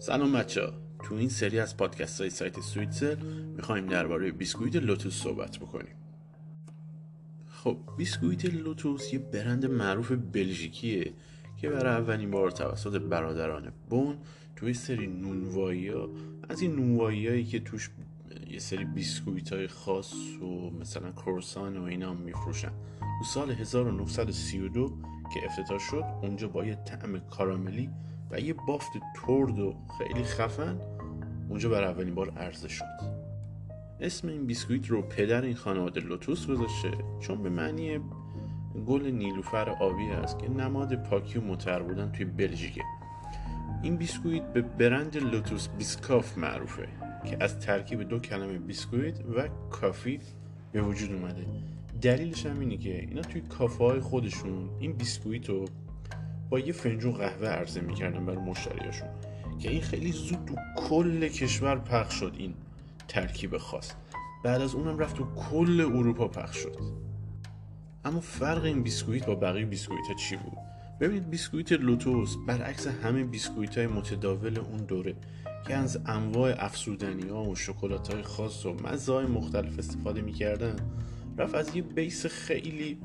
سلام بچه. تو این سری از پادکست های سایت سویتسل می‌خوایم درباره بیسکویت لوتوس صحبت بکنیم خب بیسکویت لوتوس یه برند معروف بلژیکیه که برای اولین بار توسط برادران بون توی سری نونوایی ها از این نونوایی هایی که توش یه سری بیسکویت های خاص و مثلا کروسان و اینا میفروشن تو سال 1932 که افتتاح شد اونجا با یه طعم کاراملی و یه بافت ترد و خیلی خفن اونجا برای اولین بار عرضه شد. اسم این بیسکویت رو پدر این خانواده لوتوس گذاشته چون به معنی گل نیلوفر آبی است که نماد پاکی و مطهر بودن توی بلژیکه. این بیسکویت به برند Lotus Biscoff معروفه که از ترکیب دو کلمه بیسکویت و coffee به وجود اومده. دلیلش هم اینه که اینا توی کافه های خودشون این بیسکویت رو با یه فنجون قهوه عرضه می‌کردن برای مشتریاشون که این خیلی زود تو کل کشور پخش شد این ترکیب خاص. بعد از اونم رفت تو کل اروپا پخش شد. اما فرق این بیسکویت با بقیه بیسکویت ها چی بود؟ ببینید بیسکویت لوتوس برعکس همه بیسکویت های متداول اون دوره که از انواع افزودنی ها و شکلات های خاص و مزه های مختلف استفاده می‌کردن رفت از یه base خیلی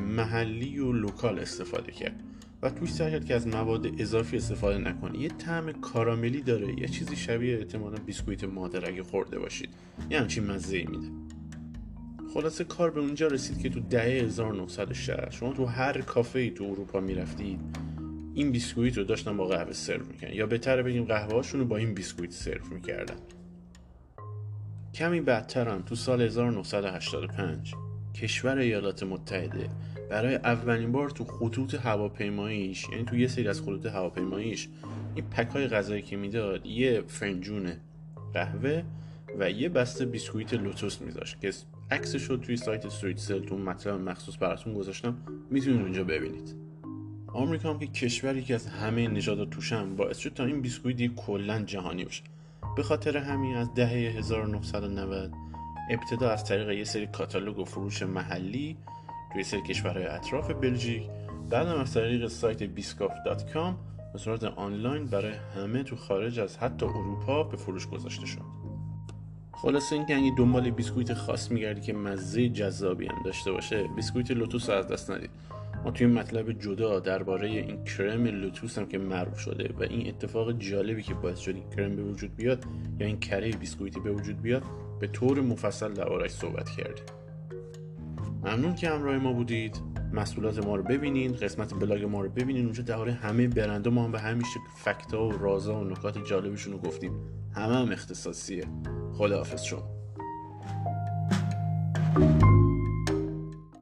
محلی و local استفاده کرد. و توش سعی کرد که از مواد اضافی استفاده نکنه یه طعم کاراملی داره. یه چیزی شبیه احتمالا بیسکویت مادر اگه خورده باشید. یه همچین مزه میده. خلاصه کار به اونجا رسید که تو دهه 1960 شما تو هر کافه ای تو اروپا می‌رفتید این بیسکویت رو داشتن با قهوه سرو می‌کنن یا بهتره بگیم قهوه رو با این بیسکویت سرو می‌کردن. کمی بعدتر هم تو سال 1985 کشور ایالات متحده برای اولین بار تو خطوط هواپیماییش یعنی تو یه سری از خطوط هواپیماییش این pack های غذایی که می‌داد یه فنجون قهوه و یه بسته بیسکویت لوتوس میذاشت که عکسش رو توی سایت سویت سل تو مطلب مخصوص براتون گذاشتم. می‌تونید اونجا ببینید. آمریکا هم که کشوری که از همه نژادات توشن باعث شد تا این بیسکویت کلا جهانی بشه به خاطر همین از دهه 1990 ابتدا از طریق یه سری کاتالوگ و فروش محلی توی سری کشورهای اطراف بلژیک. بعدم از طریق سایت Biscoff.com به صورت آنلاین برای همه تو خارج از حتی اروپا به فروش گذاشته شد. خلاصه اینکه اگه دنبال بیسکویت خاص میگردی که مزه جذابی هم داشته باشه بیسکویت لوتوس از دست ندید ما توی مطلب جدا درباره این کرم لوتوس هم که معروف شده و این اتفاق جالبی که باعث شد این کرم به وجود بیاد یا این کره بیسکویتی به وجود بیاد به طور مفصل دربارهش صحبت کردیم. ممنون که همراه ما بودید. محصولات ما رو ببینید قسمت بلاگ ما رو ببینید اونجا درباره همه برنده ما هم به همیشه فکتا و رازا و نکات جالبشون رو گفتیم. همه هم اختصاصیه. خداحافظ شما.